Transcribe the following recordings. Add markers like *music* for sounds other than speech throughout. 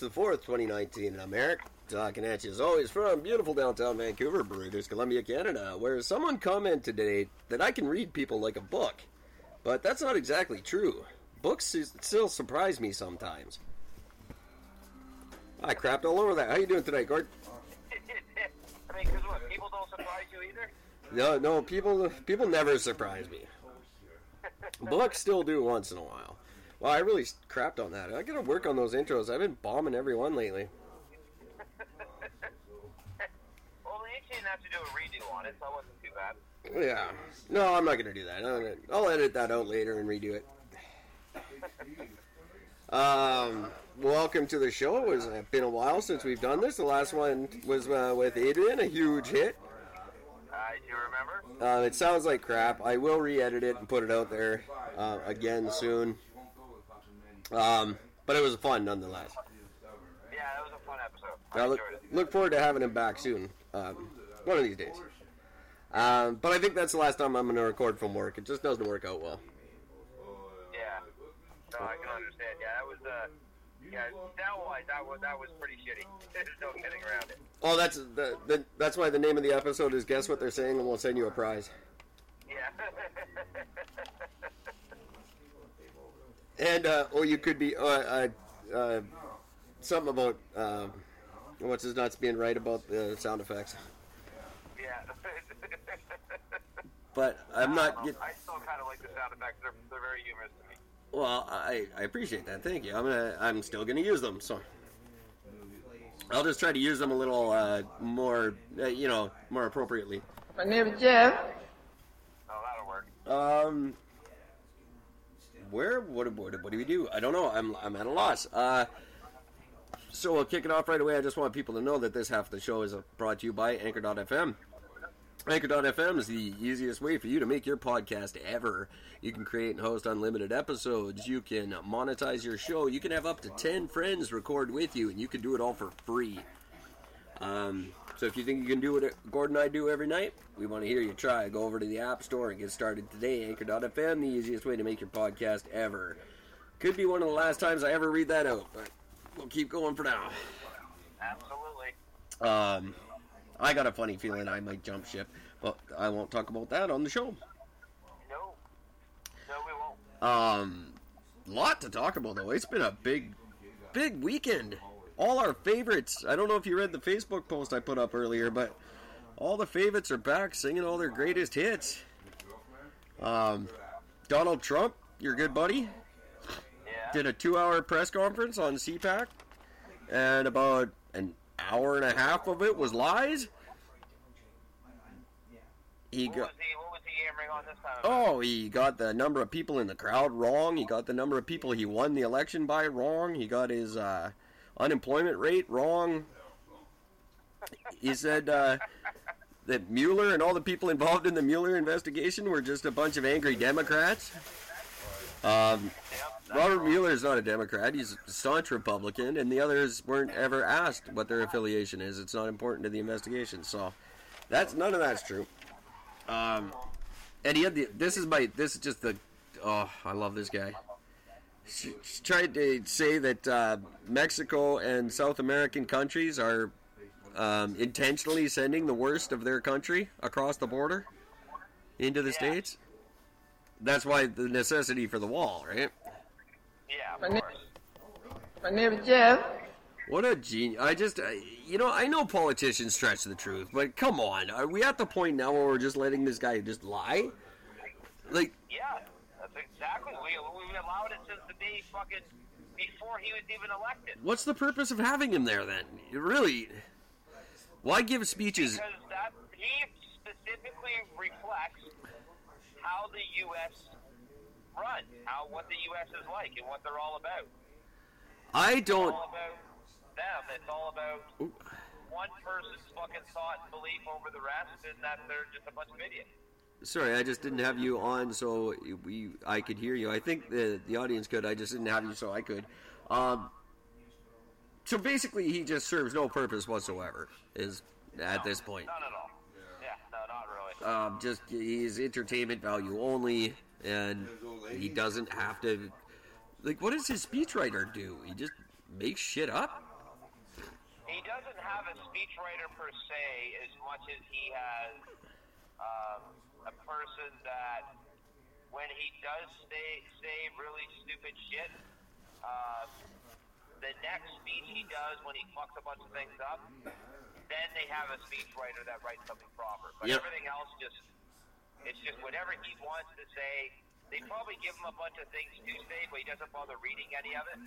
March the 4th, 2019, and I'm Eric, talking at you as always from beautiful downtown Vancouver, British Columbia, Canada, where someone commented today that I can read people like a book. But that's not exactly true. Books still surprise me sometimes. I crapped all over that. How you doing tonight, Gord? *laughs* I mean, because what? People don't surprise you either? No, no, people people never surprise me. *laughs* Books still do once in a while. Well, I really crapped on that. I gotta work on those intros. I've been bombing every one lately. *laughs* Well, they actually didn't have to do a redo on it, so that wasn't too bad. Yeah. No, I'm not gonna do that. Gonna, I'll edit that out later and redo it. *laughs* Um, welcome to the show. It's uh, been a while since we've done this. The last one was uh, with Adrian, a huge hit. Uh, do you remember? Uh, it sounds like crap. I will re-edit it and put it out there uh, again soon. Um, but it was fun nonetheless. Yeah, that was a fun episode. I I look, look forward to having him back soon. Um, one of these days. Um, but I think that's the last time I'm going to record from work. It just doesn't work out well. Yeah. No, I can understand. Yeah, that was, uh, yeah, that was, that was pretty shitty. *laughs* There's no getting around it. Oh, that's the, the, that's why the name of the episode is Guess What They're Saying, and we'll send you a prize. Yeah. *laughs* And, uh, or you could be, uh, uh, uh, something about, um, what's his nuts being right about the sound effects. yeah. *laughs* But I'm not get, I still kind of like the sound effects. They're, they're very humorous to me. well, I, I appreciate that. Thank you. I'm gonna, I'm still gonna use them, so. I'll just try to use them a little, uh, more, uh, you know, more appropriately. My name is Jeff. Oh, that'll work. Um, where? What, what, what do we do? I don't know. I'm, I'm at a loss. Uh, so we'll kick it off right away. I just want people to know that this half of the show is brought to you by Anchor.fm. Anchor.fm is the easiest way for you to make your podcast ever. You can create and host unlimited episodes. You can monetize your show. You can have up to 10 friends record with you, and you can do it all for free. Um, so if you think you can do what Gordon and I do every night, we want to hear you try. Go over to the App Store and get started today. Anchor.fm, the easiest way to make your podcast ever. Could be one of the last times I ever read that out, but we'll keep going for now. Absolutely. Um, I got a funny feeling I might jump ship, but I won't talk about that on the show. No. No, we won't. Um, lot to talk about though. It's been a big, big weekend. All our favorites. I don't know if you read the Facebook post I put up earlier, but all the favorites are back singing all their greatest hits. Um, Donald Trump, your good buddy, Yeah. did a two-hour press conference on CPAC, and about an hour and a half of it was lies. He What got. was he, what was he hammering on this time? Oh, he got the number of people in the crowd wrong. He got the number of people he won the election by wrong. He got his uh, unemployment rate wrong. He said uh, that Mueller and all the people involved in the Mueller investigation were just a bunch of angry Democrats. Um, Robert Mueller is not a Democrat. He's a staunch Republican, and the others weren't ever asked what their affiliation is. It's not important to the investigation. So, that's none of that's true. Um, and he had the. This is my. This is just the. Oh, I love this guy. She, she tried to say that uh, Mexico and South American countries are um, intentionally sending the worst of their country across the border into the Yeah. states. That's why the necessity for the wall, right? Yeah, My of name, my name is Jeff. What a genius! I just, I, you know, I know politicians stretch the truth, but come on, are we at the point now where we're just letting this guy just lie? Like, Yeah, that's exactly. We we allowed it since the day fucking before he was even elected. what's the purpose of having him there then? You really, why give speeches? Because that he specifically reflects how the U.S. runs, how what the U.S. is like, and what they're all about. I don't. All about them. It's all about one person's fucking thought and belief over the rest, and that they're just a bunch of idiots. Sorry, I just didn't have you on so we I could hear you. I think the the audience could. I just didn't have you so I could. Um, so basically, he just serves no purpose whatsoever. Is at this point. None at all. Yeah, no, not really. um, just he's entertainment value only, and he doesn't have to. Like, what does his speechwriter do? He just makes shit up. He doesn't have a speechwriter per se as much as he has um, a person that when he does say, say really stupid shit, uh, the next speech he does when he fucks a bunch of things up, then they have a speechwriter that writes something proper. But Yep. everything else just, it's just whatever he wants to say. They probably give him a bunch of things to say, but he doesn't bother reading any of it.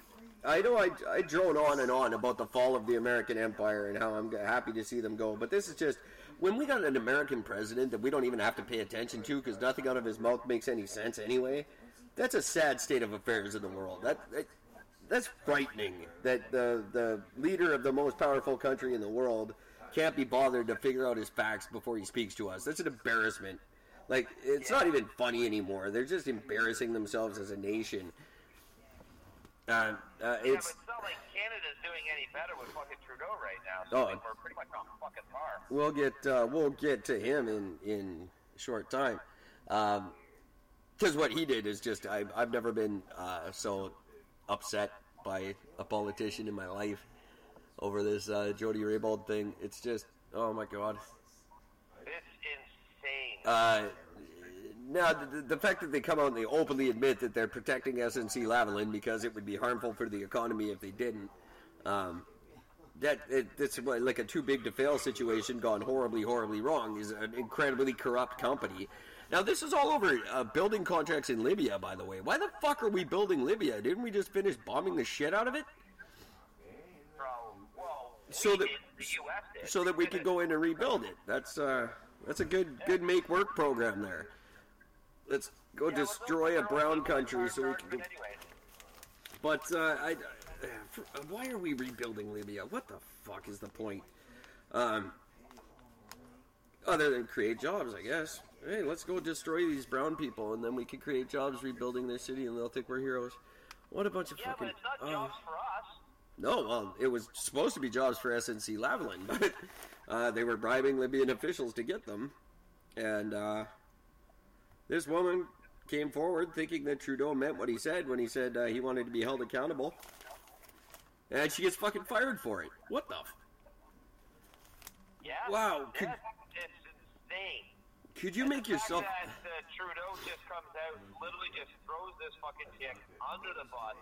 I know I, I drone on and on about the fall of the American empire and how I'm happy to see them go, but this is just when we got an American president that we don't even have to pay attention to because nothing out of his mouth makes any sense anyway. That's a sad state of affairs in the world. That, that that's frightening that the the leader of the most powerful country in the world can't be bothered to figure out his facts before he speaks to us. That's an embarrassment. Like it's not even funny anymore. They're just embarrassing themselves as a nation. Uh, uh, it's not like Canada's doing any better with fucking Trudeau right now. Oh. Like, we're pretty much on fucking par. we'll get uh, we'll get to him in in short time. Because what he did is just I, I've never been uh, so upset by a politician in my life over this uh, Jody Raybould thing. It's just oh my god. It's insane. Uh, now, the, the fact that they come out and they openly admit that they're protecting SNC Lavalin because it would be harmful for the economy if they didn't, um, that it, it's like a too big to fail situation gone horribly, horribly wrong. Is an incredibly corrupt company. Now, this is all over uh, building contracts in Libya, by the way. Why the fuck are we building Libya? Didn't we just finish bombing the shit out of it? So that- so that we could go in and rebuild it. That's uh, that's a good good make work program there. Let's go Yeah, well, destroy a brown country so we can. anyway. But uh, I, for, uh, why are we rebuilding Libya? What the fuck is the point? Um, other than create jobs, I guess. Hey, let's go destroy these brown people, and then we can create jobs rebuilding their city, and they'll think we're heroes. What a bunch of Yeah, fucking. but it's not oh. jobs for us. No, well, it was supposed to be jobs for SNC Lavalin, *laughs* but uh, they were bribing Libyan officials to get them. And uh, this woman came forward thinking that Trudeau meant what he said when he said uh, he wanted to be held accountable. And she gets fucking fired for it. What the? F- Yeah. Wow, could- it's insane. Could you And make yourself. That uh, Trudeau just comes out literally just throws this fucking chick under the bus.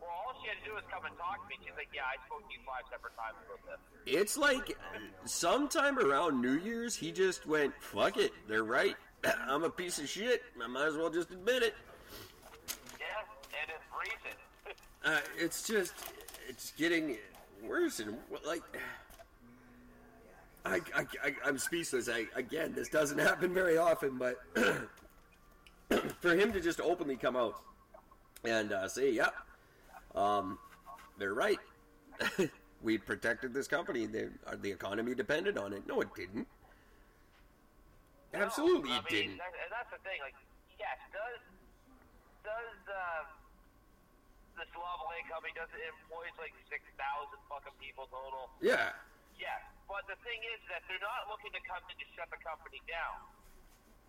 Well, all she had to do was come and talk to me. She's like, "Yeah, I spoke to you five separate times about this." It's like sometime around New Year's, he just went, fuck it, they're right. *coughs* I'm a piece of shit. I might as well just admit it. Yeah, and it's recent. *laughs* Uh, it's just, it's getting worse and like. I, I, I, I'm speechless. I, again, this doesn't *laughs* happen very often, but *coughs* for him to just openly come out and uh, say, "Yep, um, they're right. *laughs* we protected this company. They, the economy depended on it." No, it didn't. Absolutely, I it didn't. That, and that's the thing. Like, yes, does does uh, this Lavalin company does it employs like six thousand fucking people total? Yeah, Yes, but the thing is that they're not looking to come in to shut the company down.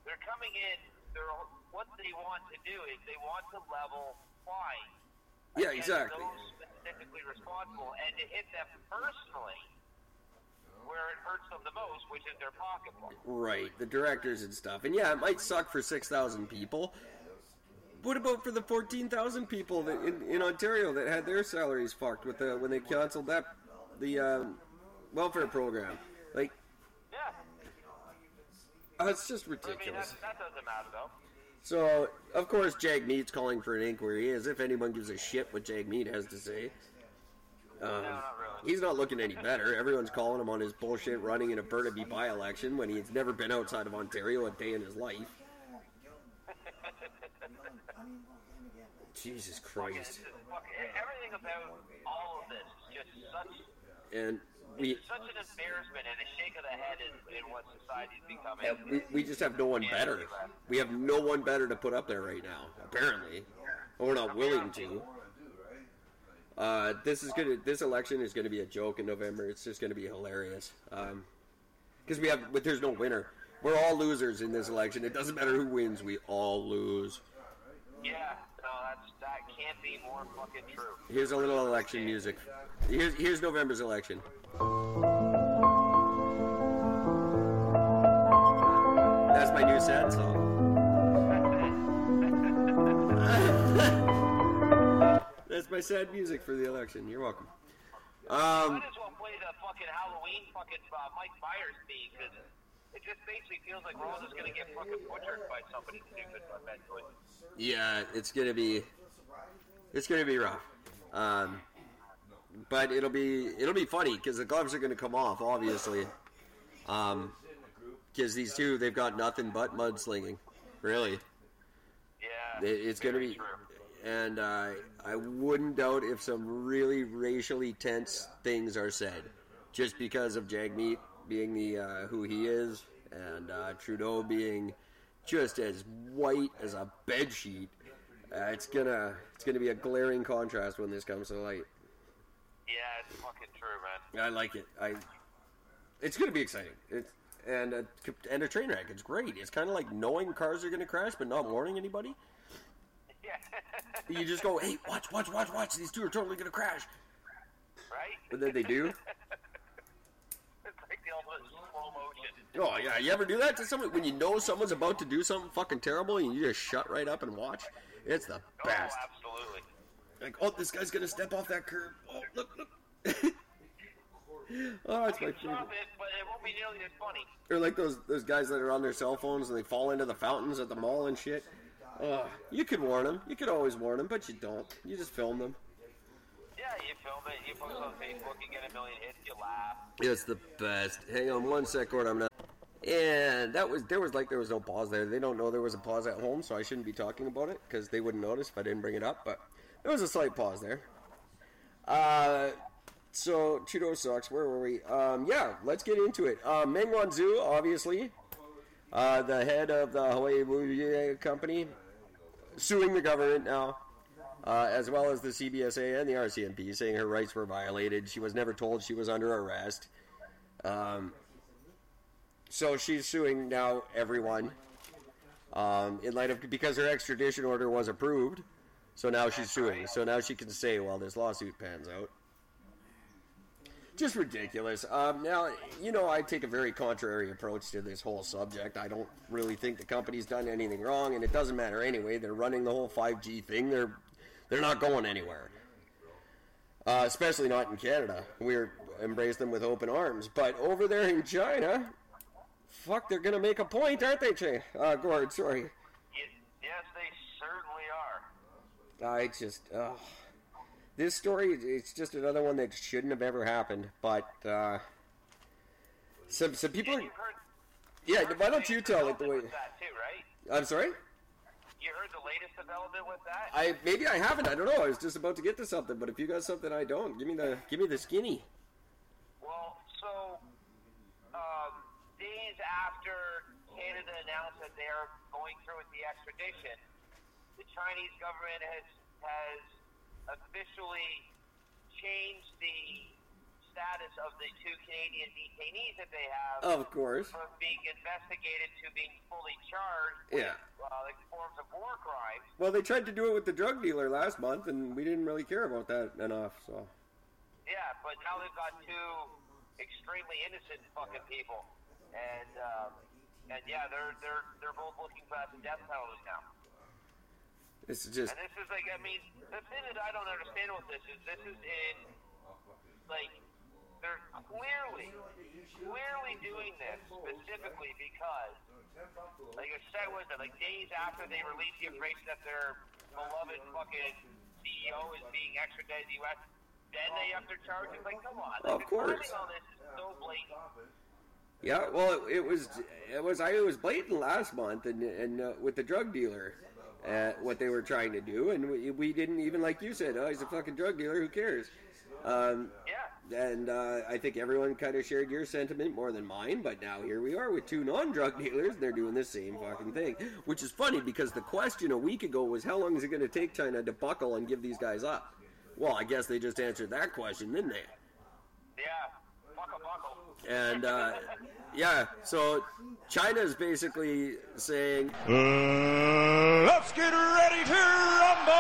They're coming in. They're what they want to do is they want to level fine. yeah, exactly. Those specifically responsible, and to hit them personally where it hurts them the most, which is their pocketbook. Right, the directors and stuff. And yeah, it might suck for 6,000 people. What about for the 14,000 people that in, in Ontario that had their salaries fucked with the when they canceled that the um, welfare program? Like, Yeah, it's just I mean ridiculous. that, that doesn't matter though. So, of course, Jagmeet's calling for an inquiry, as if anyone gives a shit what Jagmeet has to say. Um, No, not really. he's not looking any better. Everyone's calling him on his bullshit running in a Burnaby by-election when he's never been outside of Ontario a day in his life. *laughs* Jesus Christ. it's just fucking- everything about all of this is just such and we it's such an embarrassment and a shake of the head in, in what society's becoming. Yeah, we, we just have no one better. We have no one better to put up there right now, apparently. Or we're not willing to. Uh, this is gonna. This election is gonna be a joke in November. It's just gonna be hilarious. Because we have, but there's no winner. We're all losers in this election. It doesn't matter who wins. We all lose. Yeah, no, that's that can't be more fucking true. Here's a little election music. Here's here's November's election. That's my new sad song. *laughs* *laughs* That's my sad music for the election. You're welcome. Um, Might as well play the fucking Halloween fucking uh, Mike Myers theme because it just basically feels like we're all just gonna get fucking butchered by somebody stupid eventually. yeah, it's gonna be, it's gonna be rough. Um, but it'll be it'll be funny because the gloves are gonna come off, obviously. Um, because these two they've got nothing but mudslinging, really. Yeah, It- It's going to be, true. And uh, I wouldn't doubt if some really racially tense things are said, just because of Jagmeet being the uh, who he is, and uh, Trudeau being just as white as a bed sheet. Uh, it's gonna it's gonna be a glaring contrast when this comes to light. Yeah, it's fucking true, man. I like it. I. It's gonna be exciting. It's and a, and a train wreck. It's great. It's kind of like knowing cars are gonna crash, but not warning anybody. Yeah, *laughs* You just go, hey, watch, watch, watch, watch. These two are totally gonna crash. right? And then they do. *laughs* it's like the ultimate slow motion. Oh yeah, you ever do that to someone when you know someone's about to do something fucking terrible and you just shut right up and watch? It's the oh, best. Oh, absolutely. Like, oh, this guy's gonna step off that curb. Oh, look, look. *laughs* oh, it's my favorite. it, but it won't be nearly as funny. Or like those those guys that are on their cell phones and they fall into the fountains at the mall and shit. Oh, you could warn them. You could always warn them, but you don't. You just film them. Yeah, you film it, you post it on Facebook, you get a million hits, you laugh. It's the best. Hang on one sec, Gord. I'm not. And that was there was like there was no pause there. They don't know there was a pause at home, so I shouldn't be talking about it because they wouldn't notice if I didn't bring it up. But there was a slight pause there. Uh, so Trudeau sucks. Where were we? Um, yeah, let's get into it. Uh, Meng Wanzhou, obviously, uh, the head of the Huawei Movie Company, suing the government now, uh, as well as the CBSA and the RCMP, saying her rights were violated. She was never told she was under arrest. Um, so she's suing now everyone um, in light of because her extradition order was approved. So now she's suing. So now she can say while this lawsuit pans out. Just ridiculous. Um, now, you know, I take a very contrary approach to this whole subject. I don't really think the company's done anything wrong, and it doesn't matter anyway. They're running the whole 5G thing. They're they're not going anywhere. Uh, especially not in Canada. We're embrace them with open arms. But over there in China, fuck, they're gonna make a point, aren't they, Che? Uh, Gord, sorry. Yes, they certainly are. I just, uh, this story, it's just another one that shouldn't have ever happened. But uh, some some people, And are, heard, yeah. Why don't you tell it the way? that too, right? I'm sorry. You heard the latest development with that? I maybe I haven't. I don't know. I was just about to get to something, but if you got something I don't, give me the give me the skinny. Well, so um, days after Canada announced that they're going through with the extradition, the Chinese government has has officially changed the status of the two Canadian detainees that they have Of course. from being investigated to being fully charged Yeah. with uh, like forms of war crimes. Well, they tried to do it with the drug dealer last month, and we didn't really care about that enough. So. Yeah, but now they've got two extremely innocent fucking people, and um, and yeah, they're they're they're both looking for the death penalty now. This is just And this is like, I mean, the thing that I don't understand with this is this is in like they're clearly clearly doing this specifically because like I said was it like days after they release the information that their beloved fucking CEO is being extradited to the U.S. Then they have their charges. Like, come on! Like, Of course. Timing this is so blatant. Yeah, well, it, it was it was I it was blatant last month, and and uh, with the drug dealer, uh, what they were trying to do, and we, we didn't even like you said, oh, he's a fucking drug dealer. Who cares? Um, Yeah. and uh, I think everyone kind of shared your sentiment more than mine. But now here we are with two non-drug dealers, and they're doing the same fucking thing. Which is funny because the question a week ago was, how long is it going to take China to buckle and give these guys up? Well, I guess they just answered that question, didn't they? Yeah. Buckle, buckle. And uh, *laughs* yeah, so China is basically saying, Uh, let's get ready to rumble!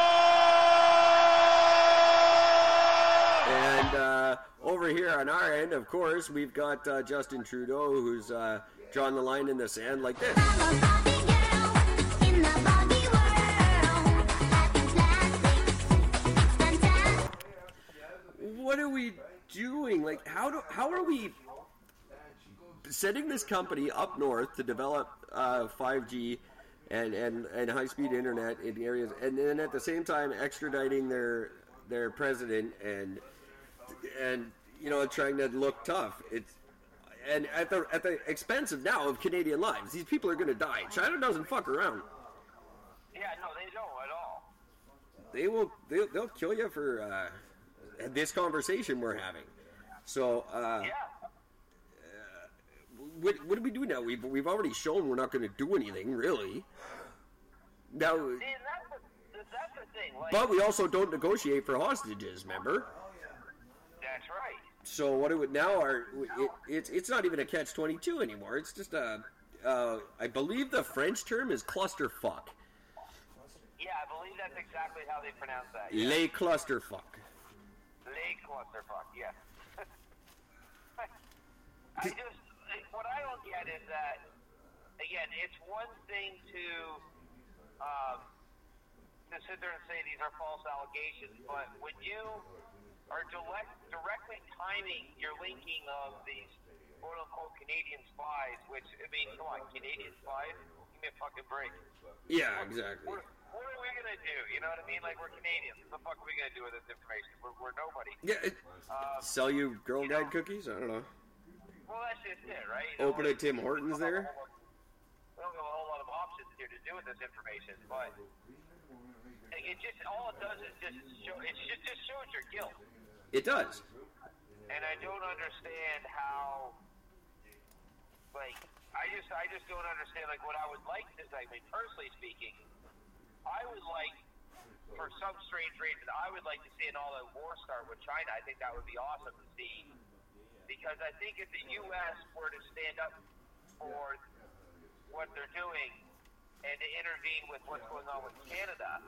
and uh, over here on our end, of course, we've got uh, Justin Trudeau, who's uh, drawn the line in the sand like this. I'm a Barbie girl in the Barbie world. Happy plastic, fantastic. What are we doing? Like, how do how are we setting this company up north to develop uh, 5G and, and, and high speed internet in areas, and then at the same time extraditing their their president and and you know trying to look tough? It's and at the at the expense of now of Canadian lives. These people are going to die. China doesn't fuck around. Yeah, no, they don't at all. They will they'll, they'll kill you for uh, this conversation we're having. So. Uh, Yeah. What, what do we do now? We've, we've already shown we're not going to do anything, really. Now, See, that's the, that's the thing. Like, but we also don't negotiate for hostages, remember? that's right. So what do it now? Are it, it's it's not even a catch twenty two anymore. It's just a, uh, I believe the French term is clusterfuck. Yeah, I believe that's exactly how they pronounce that. Les clusterfuck. Lay clusterfuck, yes. *laughs* I just, what I don't get is that, again, it's one thing to, um, to sit there and say these are false allegations, but when you are direct, directly timing your linking of these quote unquote Canadian spies, which, I mean, come on, Canadian spies? Give me a fucking break. Yeah, exactly. What, what are we gonna do? You know what I mean? Like we're Canadians. What the fuck are we gonna do with this information? We're, we're nobody. Yeah, it, Um, sell you Girl Guide cookies? I don't know. Well, that's just it, right? You know, Open a Tim Hortons there. We don't have a whole lot of options here to do with this information, but it just all it does is just show. It just just shows your guilt, It does. and I don't understand how. Like, I just I just don't understand. Like, what I would like to. I mean, personally speaking, I would like. For some strange reason, I would like to see an all-out war start with China. I think that would be awesome to see, because I think if the U.S. were to stand up for what they're doing and to intervene with what's going on with Canada,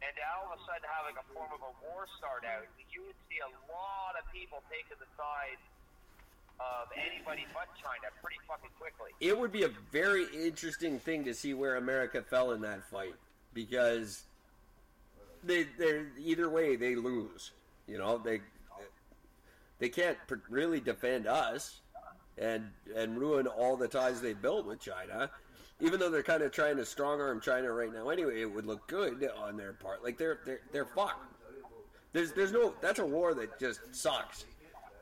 and to all of a sudden have like a form of a war start out, you would see a lot of people taking the side of anybody but China pretty fucking quickly. it would be a very interesting thing to see where America fell in that fight because they they either way they lose. You know they they can't pr- really defend us and and ruin all the ties they built with China. Even though they're kind of trying to strong arm China right now, anyway, it would look good on their part. Like they're they're they're fucked. There's there's no that's a war that just sucks.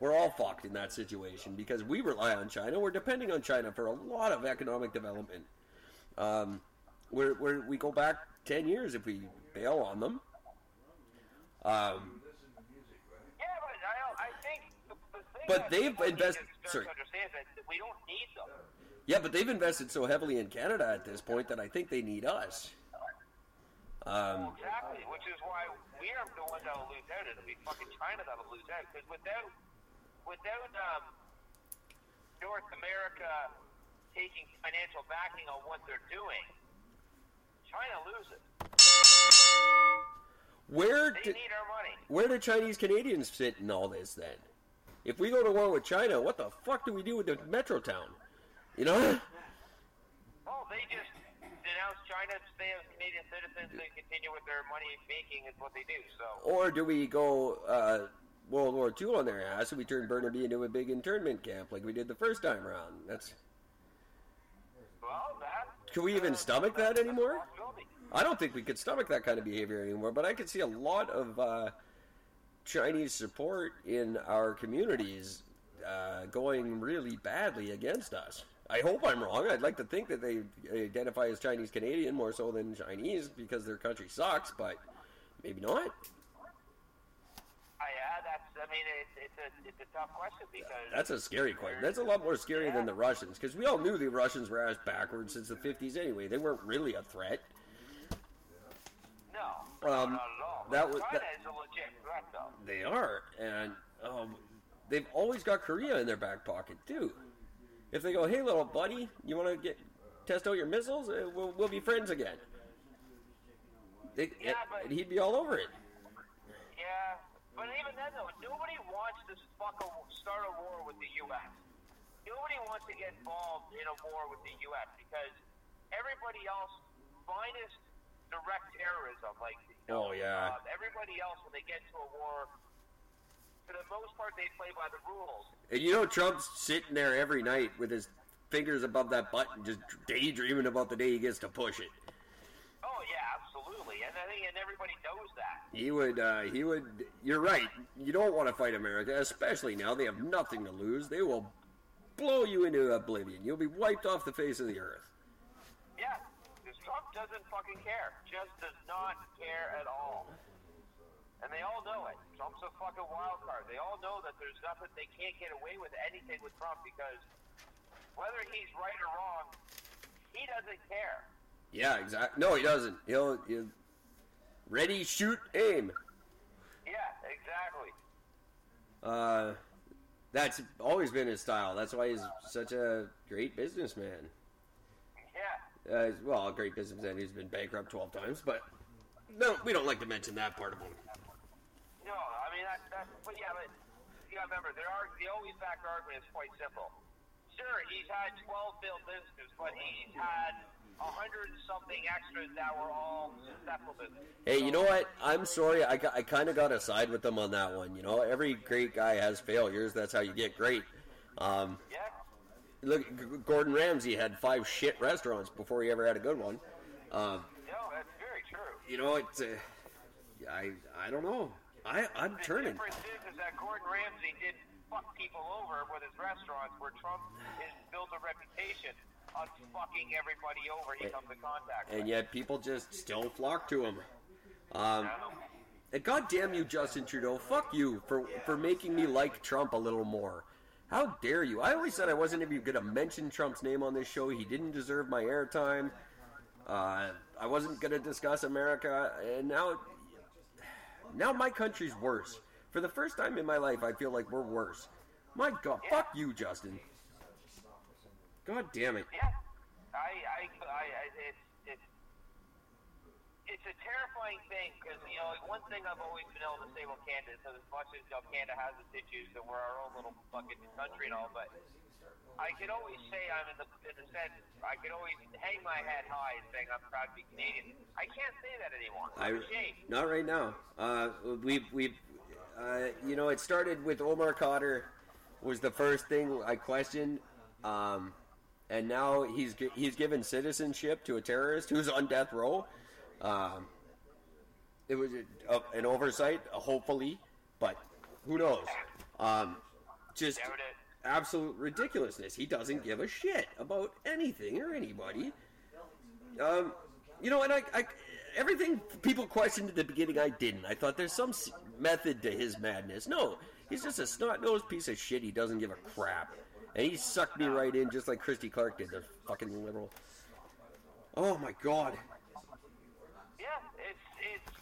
We're all fucked in that situation because we rely on China. We're depending on China for a lot of economic development. Um, we're, we're, we go back ten years if we bail on them. Um, Yeah, but I, don't- I think the, the thing But they've people need to invest- start sorry. that we don't need them. yeah, but they've invested so heavily in Canada at this point that I think they need us. Um, Exactly, which is why we are the ones that'll lose out. It'll be fucking China that'll lose out because without without um, North America taking financial backing on what they're doing, China loses. where They do, need our money. where do Chinese Canadians fit in all this then? If we go to war with China, what the fuck do we do with the Metrotown? You know? Oh, they just denounce China, stay as Canadian citizens, and continue with their money making is what they do. So, Or do we go uh, World War II on their ass and we turn Burnaby into a big internment camp like we did the first time around? That's well, that. Can we even uh, stomach that anymore? I don't think we could stomach that kind of behavior anymore, but I could see a lot of uh, Chinese support in our communities uh, going really badly against us. I hope I'm wrong. I'd like to think that they identify as Chinese Canadian more so than Chinese because their country sucks, but maybe not. I, yeah, that's mean, it's, it's a it's a tough question because That's a scary question. That's a lot more scary than the Russians, because we all knew the Russians were ass backwards since the 50s anyway. They weren't really a threat. Um, that was- that- a legit threat, though. They are, and um, they've always got Korea in their back pocket too. If they go, "Hey, little buddy, you want to get test out your missiles? Uh, We'll, we'll be friends again." They, Yeah, but- and he'd be all over it. Yeah, but even then, though, nobody wants to fuck a, start a war with the U.S. Nobody wants to get involved in a war with the U.S. because everybody else, minus direct terrorism, like you know, Oh, yeah. uh, everybody else when they get to a war, for the most part, they play by the rules. And you know, Trump's sitting there every night with his fingers above that button, just daydreaming about the day he gets to push it. Oh yeah, absolutely, and I think and everybody knows that. He would, uh, he would. You're right. You don't want to fight America, especially now. They have nothing to lose. They will blow you into oblivion. You'll be wiped off the face of the earth. Trump doesn't fucking care. Just does not care at all. And they all know it. Trump's a fucking wild card. They all know that there's nothing, they can't get away with anything with Trump because whether he's right or wrong, he doesn't care. Yeah, exactly. No, he doesn't. He'll, he'll ready, shoot, aim. Yeah, exactly. Uh, that's always been his style. That's why he's such a great businessman. Uh, well, a great businessman. He's been bankrupt twelve times, but no, we don't like to mention that part of him. No, I mean, that, that, but yeah, but you gotta remember, there are, the always back argument is quite simple. Sure, he's had 12 failed businesses, but he's had a hundred something extras that were all successful businesses. Hey, you know what? I'm sorry. I, I kind of got to side with them on that one. You know, every great guy has failures. That's how you get great. Um, Yeah, look, Gordon Ramsay had five shit restaurants before he ever had a good one. Um, no, that's very true. you know, it's. Uh, I I don't know. I I'm The turning. difference is, is that Gordon Ramsay did fuck people over with his restaurants, where Trump has built a reputation on fucking everybody over he comes in contact with. and yet people just still flock to him. Um, and God damn you, Justin Trudeau! Fuck you for for making me like Trump a little more. How dare you? I always said I wasn't even going to mention Trump's name on this show. He didn't deserve my airtime. Uh, I wasn't going to discuss America, and now now my country's worse. For the first time in my life, I feel like we're worse. My God, fuck you, Justin. God damn it. Yeah, I, I, I, I it's, it's, a terrifying thing because you know like, one thing I've always been able to say about Canada is that as much as you know, Canada has its issues and we're our own little fucking country and all, but I can always say I'm in the in the sense I can always hang my head high and saying I'm proud to be Canadian. I can't say that anymore. I, not right now. Uh, we we uh, you know it started with Omar Khadr was the first thing I questioned, um, and now he's he's given citizenship to a terrorist who's on death row. Um, it was a, an oversight, uh, hopefully, but who knows? Um, just absolute ridiculousness. He doesn't give a shit about anything or anybody. Um, you know, and I, I, everything people questioned at the beginning, I didn't. I thought there's some method to his madness. No, he's just a snot-nosed piece of shit. He doesn't give a crap, and he sucked me right in just like Christy Clark did. The fucking liberal. Oh my god. Yeah, it's it's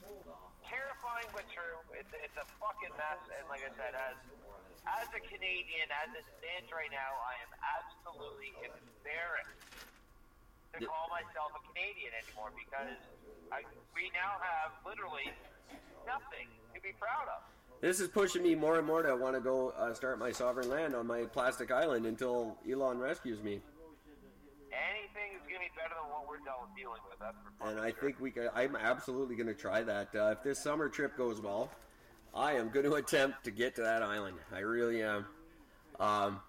but true. It's it's a fucking mess, and like I said, as as a Canadian, as it stands right now, I am absolutely embarrassed to call myself a Canadian anymore because I we now have literally nothing to be proud of. This is pushing me more and more to want to go uh, start my sovereign land on my plastic island until Elon rescues me. Anything is gonna be better than what we're dealing dealing with. That's for And I sure. think we. Can, I'm absolutely going to try that. Uh, if this summer trip goes well, I am going to attempt to get to that island. I really am. Um,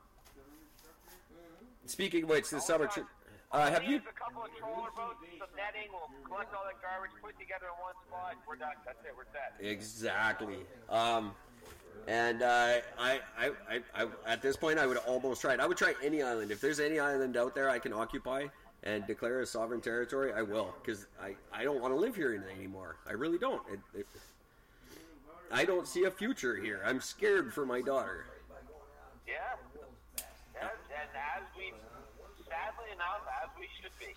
speaking of which, this summer trip. Uh, have you? A couple of troller boats, some netting. We'll collect all that garbage, put it together in one spot. We're done. That's it. We're set. Exactly. Um, and uh, I, I, I, I, at this point, I would almost try it. I would try any island. If there's any island out there I can occupy and declare as sovereign territory, I will. Because I, I don't want to live here anymore. I really don't. It, it, I don't see a future here. I'm scared for my daughter. Yeah. yeah. And as we, sadly enough, as we should be.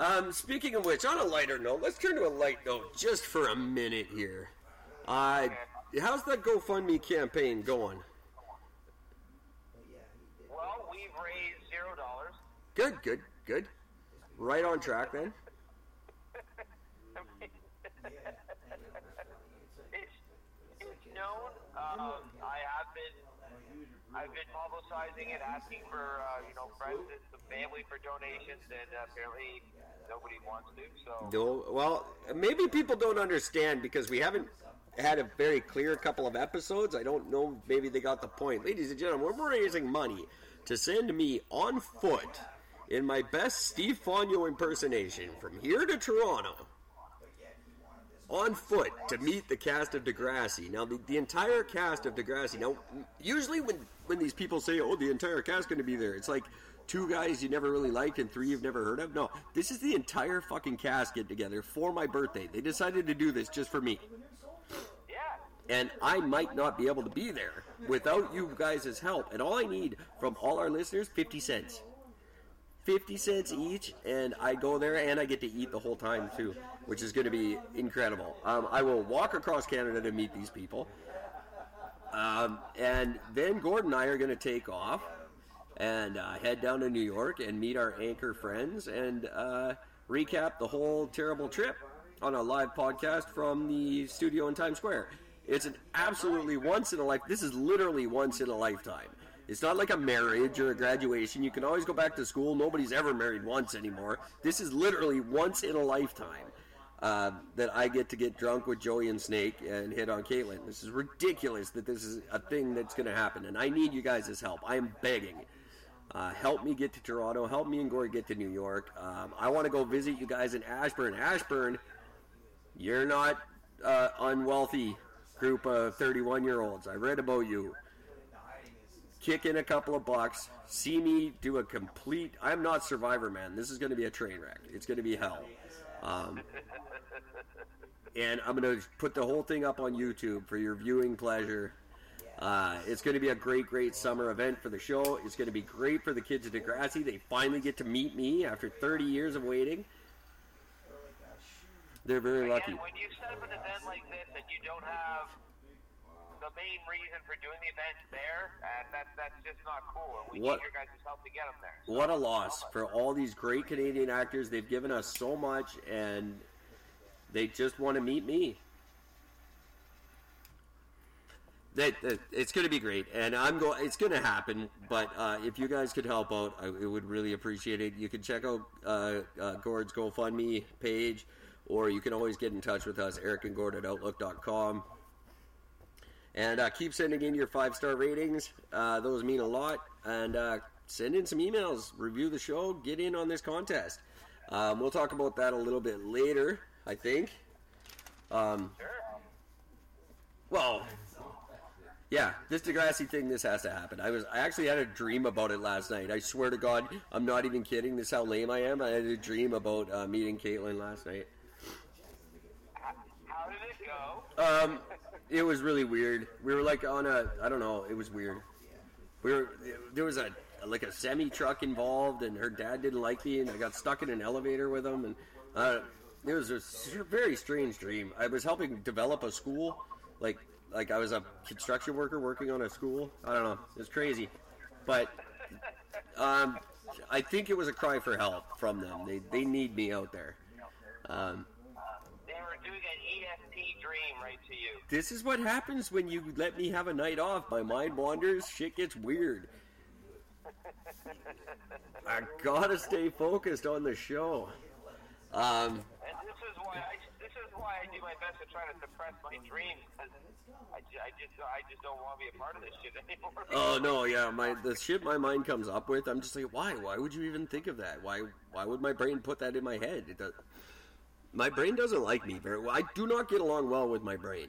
Um, speaking of which, on a lighter note, let's turn to a light note just for a minute here. Uh, how's that GoFundMe campaign going? Well, we've raised zero dollars. Good, good, good. Right on track then. it's, it's known. Um, I have been, I've been publicizing it, asking for uh, you know friends and some family for donations, and apparently nobody wants to. So No, well, maybe people don't understand because we haven't had a very clear couple of episodes. I don't know. Maybe they got the point, ladies and gentlemen. We're raising money to send me on foot in my best Steve Fonyo impersonation from here to Toronto. On foot to meet the cast of Degrassi. Now, the, the entire cast of Degrassi. Now, usually when when these people say, "Oh, the entire cast going to be there," it's like two guys you never really liked and three you've never heard of. No, this is the entire fucking cast get together for my birthday. They decided to do this just for me, yeah, and I might not be able to be there without you guys' help. And all I need from all our listeners, fifty cents. 50 cents each, and I go there and I get to eat the whole time too, which is going to be incredible. Um, I will walk across Canada to meet these people. Um, and then Gordon and I are going to take off and uh, head down to New York and meet our anchor friends and uh, recap the whole terrible trip on a live podcast from the studio in Times Square. It's an absolutely once in a life. This is literally once in a lifetime. It's not like a marriage or a graduation. You can always go back to school. Nobody's ever married once anymore. This is literally once in a lifetime uh, that I get to get drunk with Joey and Snake and hit on Caitlin. This is ridiculous that this is a thing that's going to happen, and I need you guys' help. I am begging. Uh, help me get to Toronto. Help me and Gory get to New York. Um, I want to go visit you guys in Ashburn. Ashburn, you're not uh, unwealthy group of 31 year olds. I read about you. Kick in a couple of bucks. See me do a complete. I'm not Survivor Man. This is going to be a train wreck. It's going to be hell. Um, and I'm going to put the whole thing up on YouTube for your viewing pleasure. Uh, it's going to be a great, great summer event for the show. It's going to be great for the kids at Degrassi. They finally get to meet me after 30 years of waiting. They're very lucky. Again, when you set up an event like this and you don't have the main reason for doing the event there, and that, that's just not cool. And we What- need your guys' help to get them there. So, What a loss for all these great Canadian actors. They've given us so much, and they just want to meet me. That, it's going to be great, and I'm going. It's going to happen. But uh, if you guys could help out, I would really appreciate it. You can check out uh, uh, Gord's GoFundMe page, or you can always get in touch with us, Eric and Gord at Outlook.com. And uh, keep sending in your five star ratings. Uh, those mean a lot. And uh, send in some emails. Review the show. Get in on this contest. Um, we'll talk about that a little bit later, I think. Um, well, yeah, this Degrassi thing, this has to happen. I was, I actually had a dream about it last night. I swear to God, I'm not even kidding. This is how lame I am. I had a dream about uh, meeting Caitlin last night. how did it go? Um, it was really weird. We were like on a, I don't know, it was weird. We were, there was a like a semi truck involved, and her dad didn't like me, and I got stuck in an elevator with him, and uh, it was a very strange dream. I was helping develop a school, like like I was a construction worker working on a school. I don't know, it was crazy, but um, I think it was a cry for help from them. They they need me out there. Um, They were doing an ESP dream right to you. This is what happens when you let me have a night off. My mind wanders, shit gets weird. I gotta stay focused on the show. Um, And this is why I this is why I do my best to try to suppress my dreams because I, I just I just don't want to be a part of this shit *laughs* anymore. oh no, yeah, my the shit my mind comes up with, I'm just like, why? Why would you even think of that? Why? Why would my brain put that in my head? It does, my brain doesn't like me very well. I do not get along well with my brain.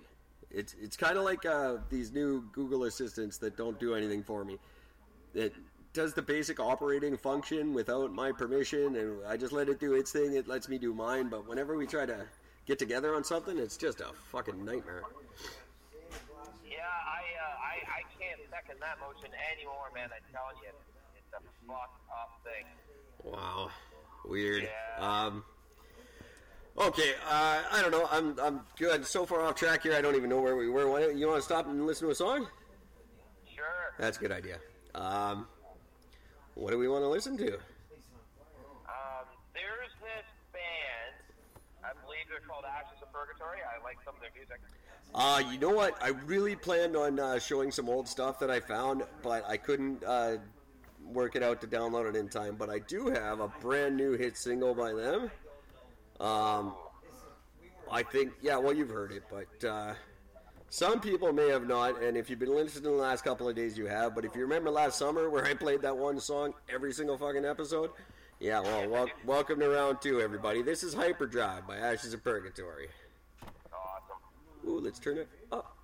It's it's kind of like uh, these new Google assistants that don't do anything for me. It does the basic operating function without my permission, and I just let it do its thing. It lets me do mine. But whenever we try to get together on something, it's just a fucking nightmare. Yeah, I, uh, I I can't second that motion anymore, man. I'm telling you, it's a fucked up thing. Wow, weird. Yeah. Um, okay, uh, I don't know. I'm I'm good. So far off track here, I don't even know where we were. Why don't, you want to stop and listen to a song? Sure. That's a good idea. Um, what do we want to listen to? Um, there's this band. I believe they're called Ashes of Purgatory. I like some of their music. Uh, you know what? I really planned on uh, showing some old stuff that I found, but I couldn't uh, work it out to download it in time. But I do have a brand new hit single by them. Um, I think, yeah, well, you've heard it, but uh, some people may have not. And if you've been listening the last couple of days, you have. But if you remember last summer where I played that one song every single fucking episode, yeah, well, wel- welcome to round two, everybody. This is Hyperdrive by Ashes of Purgatory. Awesome. Ooh, let's turn it up.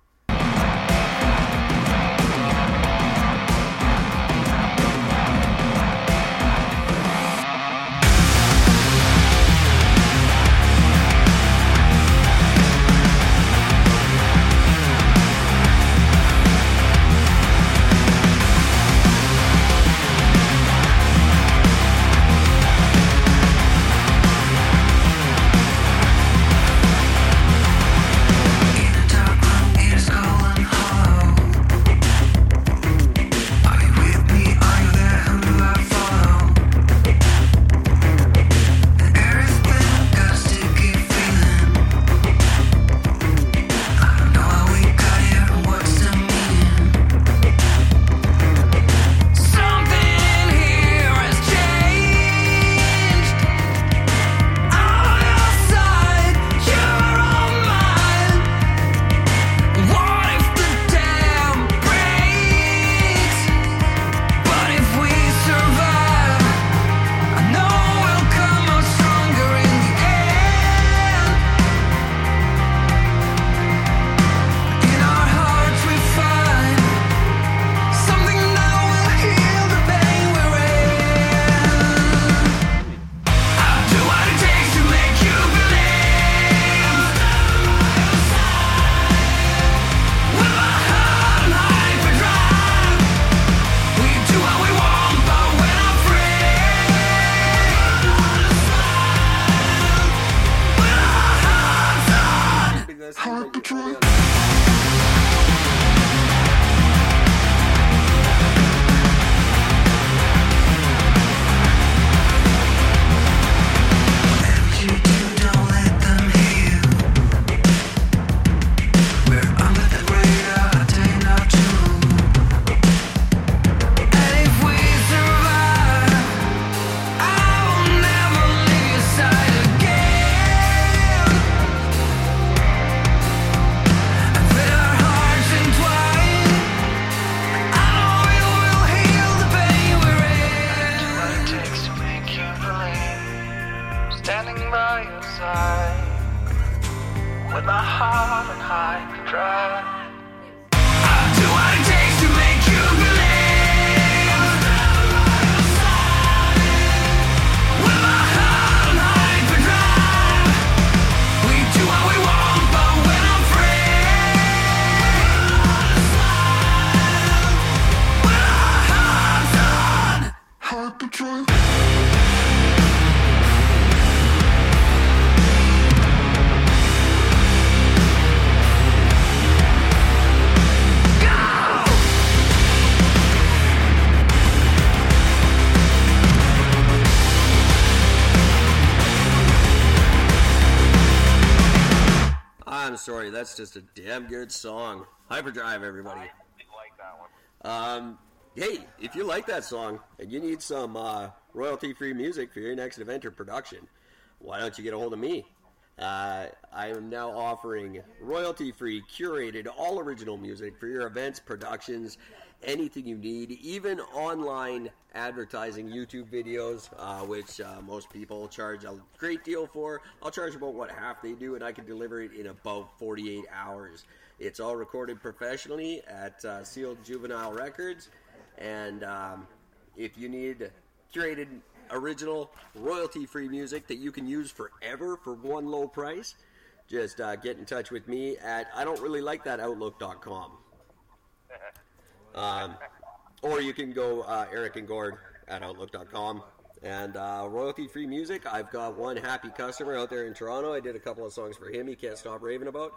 Just a damn good song. Hyperdrive, everybody. I like that one. Um, hey, if you like that song and you need some uh, royalty-free music for your next event or production, why don't you get a hold of me? Uh, I am now offering royalty-free, curated, all original music for your events, productions, anything you need, even online advertising, YouTube videos, uh, which uh, most people charge a great deal for. I'll charge about what half they do, and I can deliver it in about 48 hours. It's all recorded professionally at uh, Sealed Juvenile Records, and um, if you need curated, original, royalty-free music that you can use forever for one low price, just uh, get in touch with me at I don't really like that outlook.com. *laughs* Um, or you can go uh, Eric and Gord at outlook.com. And uh, royalty free music, I've got one happy customer out there in Toronto. I did a couple of songs for him, he can't stop raving about.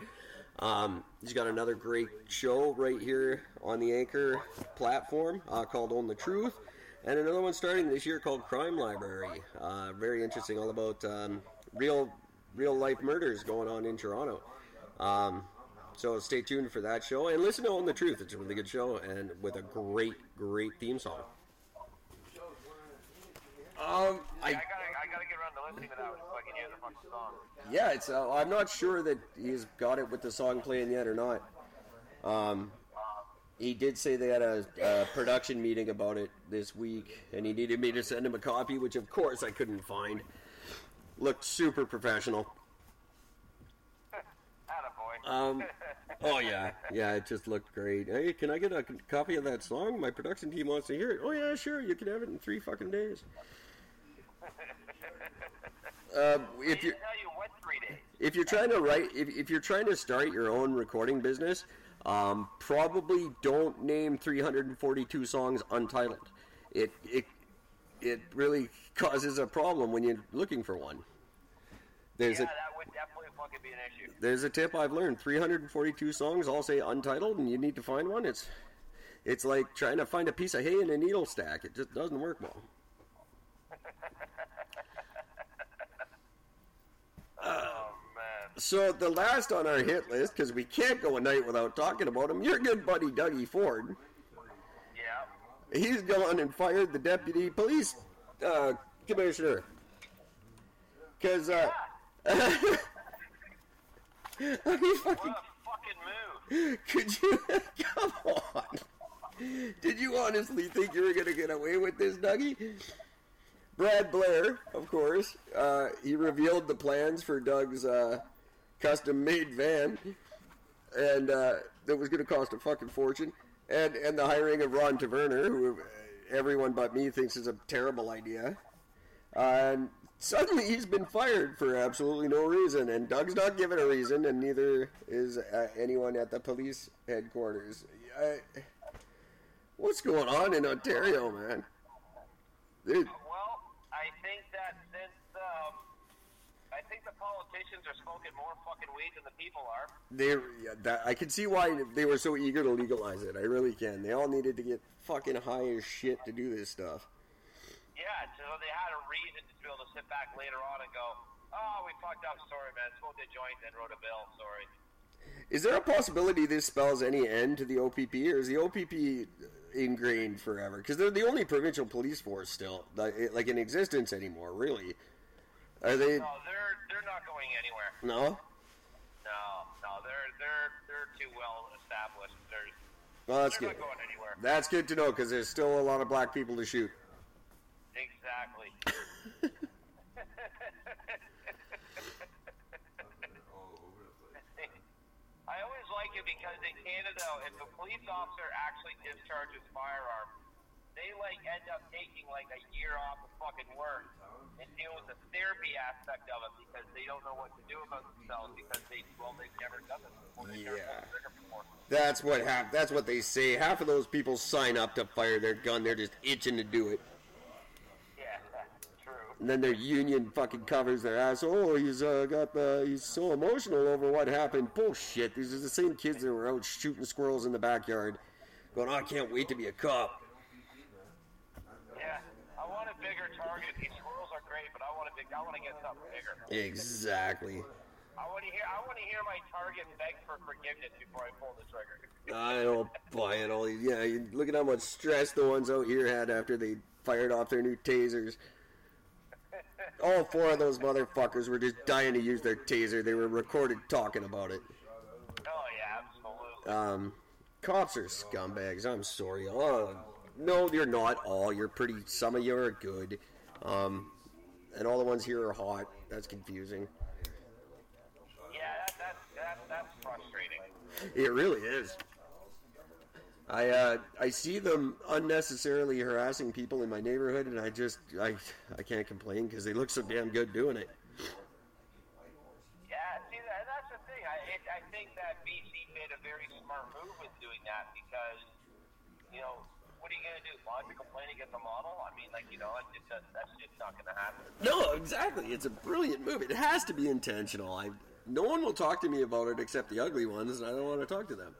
Um, he's got another great show right here on the Anchor platform uh, called Own the Truth. And another one starting this year called Crime Library. Uh, very interesting, all about um, real real life murders going on in Toronto. Um, so stay tuned for that show and listen to Own the Truth. It's a really good show and with a great, great theme song. Um, I I gotta, I gotta get around to listening to that one so I can hear the fucking song. yeah, it's. Uh, I'm not sure that he's got it with the song playing yet or not. Um, he did say they had a, a production meeting about it this week, and he needed me to send him a copy, which of course I couldn't find. Looked super professional. *laughs* Attaboy. Um, *laughs* oh yeah, yeah, it just looked great. Hey, can I get a copy of that song? My production team wants to hear it. Oh yeah, sure, you can have it in three fucking days. *laughs* Uh, if you didn't tell you what three days. if you're trying to write, if, if you're trying to start your own recording business, um, probably don't name 342 songs untitled. It it it really causes a problem when you're looking for one. There's Yeah, a that would definitely fucking be an issue. there's a tip I've learned. 342 songs all say untitled, and you need to find one. It's it's like trying to find a piece of hay in a needle stack. It just doesn't work well. Oh man. So the last on our hit list, because we can't go a night without talking about him, your good buddy Dougie Ford. Yeah. He's gone and fired the deputy police uh, commissioner. Because, uh, *laughs* I mean, What a fucking move. could you, *laughs* come on. Did you honestly think you were going to get away with this, Dougie? Brad Blair, of course, uh, he revealed the plans for Doug's uh, custom-made van, and uh, that was going to cost a fucking fortune, and and the hiring of Ron Taverner, who everyone but me thinks is a terrible idea. And suddenly he's been fired for absolutely no reason, and Doug's not given a reason, and neither is uh, anyone at the police headquarters. I, what's going on in Ontario, man? Dude, Well, I think that since um, I think the politicians are smoking more fucking weed than the people are. they yeah, that, I can see why they were so eager to legalize it. I really can. They all needed to get fucking high as shit to do this stuff. Yeah, so they had a reason to be able to sit back later on and go, "Oh, we fucked up. Sorry, man. Smoked a joint and wrote a bill. Sorry." Is there a possibility this spells any end to the OPP, or is the OPP ingrained forever? Because they're the only provincial police force still, like, in existence anymore. Really, are they? No, they're they're not going anywhere. No. No, no, they're they're they're too well established. They're Well, that's they're good. not going anywhere. That's good to know because there's still a lot of black people to shoot. Exactly. *laughs* I always like it because in Canada, if a police officer actually discharges firearm, they like end up taking like a year off of fucking work and deal with the therapy aspect of it because they don't know what to do about themselves because they well they've never done this before. They've Yeah. pulled the trigger before. That's what hap- That's what they say. Half of those people sign up to fire their gun. They're just itching to do it. Yeah, that's true. And then their union fucking covers their ass. Oh, he's uh, got the. He's so emotional over what happened. Bullshit. These are the same kids that were out shooting squirrels in the backyard, going, "Oh, I can't wait to be a cop." Yeah, I want a bigger target. These squirrels are great, but I want a big. I want to get something bigger. Exactly. I want to hear. I want to hear my target beg for forgiveness before I pull the trigger. I don't buy it. All these, yeah. You look at how much stress the ones out here had after they fired off their new tasers. All four of those motherfuckers were just dying to use their taser. They were recorded talking about it. Oh yeah, absolutely. Um, cops are scumbags. I'm sorry. Oh, no, you're not all. You're pretty. Some of you are good. Um, and all the ones here are hot. That's confusing. yeah, that, that, that, that's frustrating. It really is. I uh, I see them unnecessarily harassing people in my neighborhood, and I just I I can't complain because they look so damn good doing it. Yeah, see, that, that's the thing. I it, I think that BC made a very smart move with doing that because, you know, what are you gonna do? Lodge a complaint against a model? I mean, like, you know, it, it, that, that's just not gonna happen. No, exactly. It's a brilliant move. It has to be intentional. I no one will talk to me about it except the ugly ones, and I don't want to talk to them.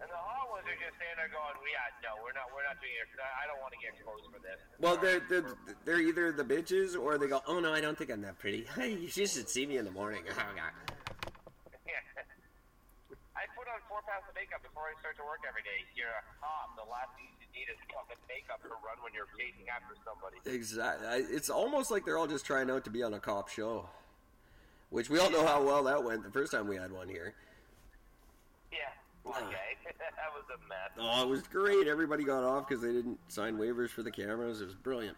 And the hot ones are just standing there going, "Yeah, no, we're not, we're not doing it. I I don't want to get exposed for this." Well, they're, they're they're either the bitches or they go, "Oh no, I don't think I'm that pretty. *laughs* Hey, you should see me in the morning." *laughs* Oh, God. Yeah. *laughs* I put on four pounds of makeup before I start to work every day. You're a cop. The last thing you need is fucking makeup to run when you're chasing after somebody. Exactly. I- It's almost like they're all just trying out to be on a cop show, which we all know how well that went the first time we had one here. Yeah. Okay. *laughs* that was a mess. Oh, it was great. Everybody got off because they didn't sign waivers for the cameras. It was brilliant.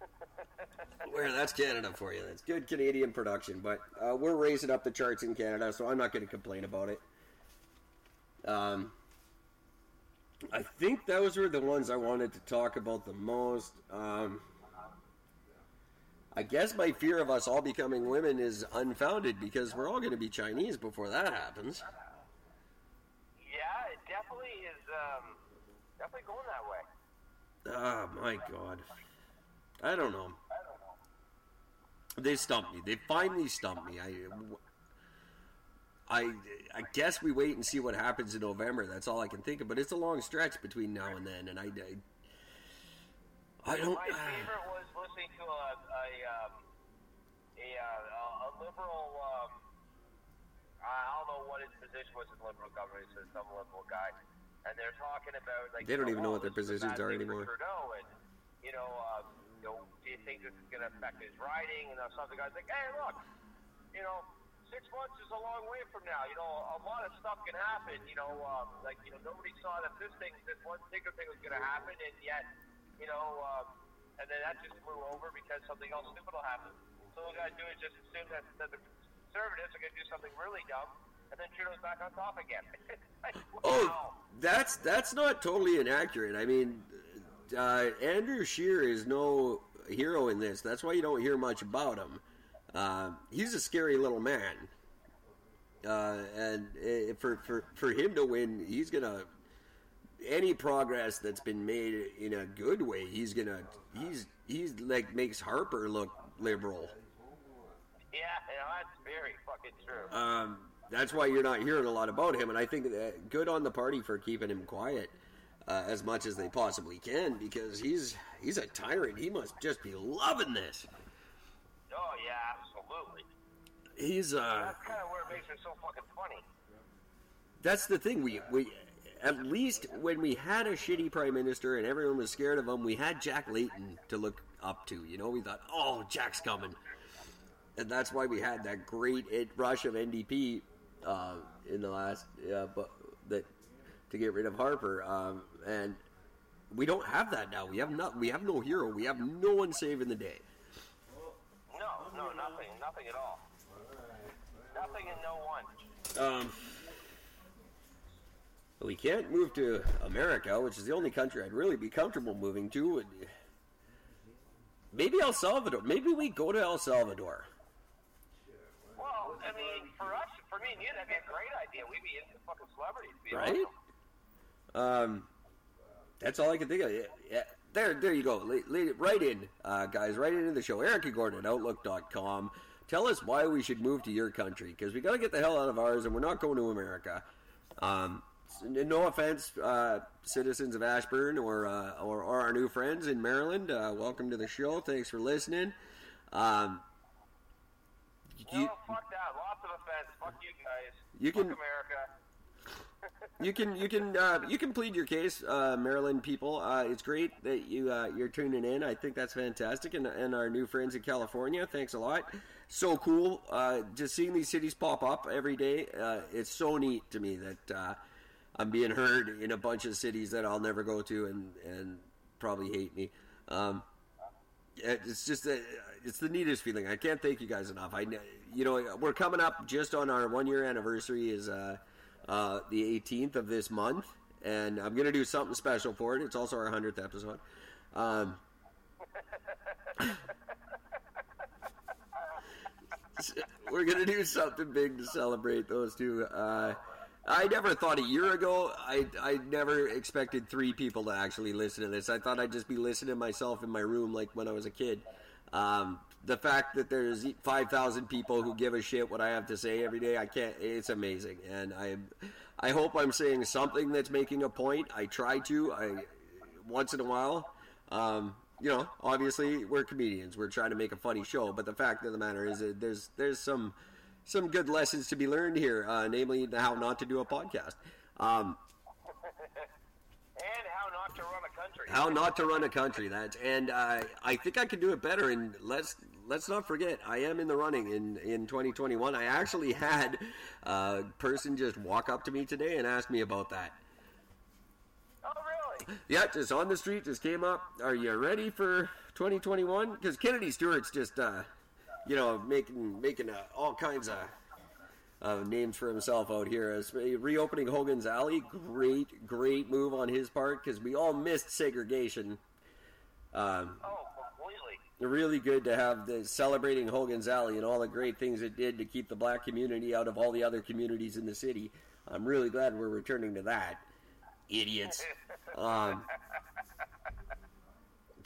*laughs* Where that's Canada for you. That's good Canadian production, but uh, we're raising up the charts in Canada, so I'm not going to complain about it. Um, I think those were the ones I wanted to talk about the most. Um, I guess my fear of us all becoming women is unfounded because we're all going to be Chinese before that happens. Yeah, it definitely is. Um, definitely going that way. Oh my god. I don't know. They stumped me. They finally stumped me. I, I, I guess we wait and see what happens in November. That's all I can think of. But it's a long stretch between now and then, and I, I, I don't. My favorite was listening to a a um, a, uh, a liberal. Um, I don't know what his position was in liberal government. It's some liberal guy, and they're talking about like They don't you even know oh, what their a positions are anymore. Trudeau, and you know, um, you know, do you think this is going to affect his riding? And some of the guys like, hey, look, you know. Six months is a long way from now. You know, a lot of stuff can happen. You know, um, like you know, nobody saw that this thing, this one particular thing was going to happen, and yet, you know, um, and then that just blew over because something else stupid will happen. So got to do is just assume that, that the conservatives are going to do something really dumb, and then Trudeau's back on top again. *laughs* like, Oh, that's that's not totally inaccurate. I mean, uh, Andrew Scheer is no hero in this. That's why you don't hear much about him. Uh, he's a scary little man, uh, and uh, for for for him to win, he's gonna any progress that's been made in a good way. He's gonna he's he's like makes Harper look liberal. Yeah, you know, that's very fucking true. Um, that's why you're not hearing a lot about him, and I think that good on the party for keeping him quiet uh, as much as they possibly can because he's he's a tyrant. He must just be loving this. oh yeah, absolutely. He's uh, That's kind of where it makes it so fucking funny. that's the thing. We we at least when we had a shitty prime minister and everyone was scared of him, we had Jack Layton to look up to. You know, we thought, oh, Jack's coming, and that's why we had that great rush of NDP uh, in the last, uh, but that to get rid of Harper, um, and we don't have that now. We have not. We have no hero. We have no one saving the day. No, no, nothing, nothing at all. Nothing and no one. Um, we can't move to America, which is the only country I'd really be comfortable moving to. Maybe El Salvador. Maybe we go to El Salvador. Well, I mean, for us, for me and you, that'd be a great idea. We'd be into fucking celebrities. Right? awesome. Um, that's all I can think of. Yeah, yeah. There, there you go. La- la- Right in, uh, guys. Right into the show. Eric Gordon at Outlook.com. Tell us why we should move to your country because we got to get the hell out of ours, and we're not going to America. Um, no offense, uh, citizens of Ashburn or, uh, or or our new friends in Maryland. Uh, welcome to the show. Thanks for listening. Um, you, fuck that. Lots of offense. Fuck you guys. You Fuck can- America. *laughs* you can you can uh, you can plead your case, uh, Maryland people. Uh, it's great that you uh, you're tuning in. I think that's fantastic, and and our new friends in California. Thanks a lot. So cool. Uh, just seeing these cities pop up every day. Uh, it's so neat to me that uh, I'm being heard in a bunch of cities that I'll never go to and and probably hate me. Um, it's just a, it's the neatest feeling. I can't thank you guys enough. I you know we're coming up just on our one year anniversary is uh, uh, the 18th of this month, and I'm gonna do something special for it. It's also our hundredth episode. Um, *laughs* we're gonna do something big to celebrate those two. Uh, I never thought a year ago. I I never expected three people to actually listen to this. I thought I'd just be listening to myself in my room like when I was a kid. Um, the fact that there's five thousand people who give a shit what I have to say every day, I can't. It's amazing, and I I hope I'm saying something that's making a point. I try to. I once in a while. Um, you know, obviously we're comedians. We're trying to make a funny show, but the fact of the matter is that there's there's some some good lessons to be learned here, uh, namely how not to do a podcast. Um, And how not to run a country. how not to run a country. That and uh, I think I can do it better. And let's let's not forget, I am in the running in in 2021. I actually had a person just walk up to me today and ask me about that. Oh, really? Yeah, just on the street, just came up. Are you ready for 2021? Because Kennedy Stewart's just, uh, you know, making making uh, all kinds of uh, names for himself out here. As reopening Hogan's Alley, great, great move on his part because we all missed segregation. Um, Oh, completely. really good to have the celebrating Hogan's Alley and all the great things it did to keep the black community out of all the other communities in the city. I'm really glad we're returning to that. Idiots. *laughs* Um,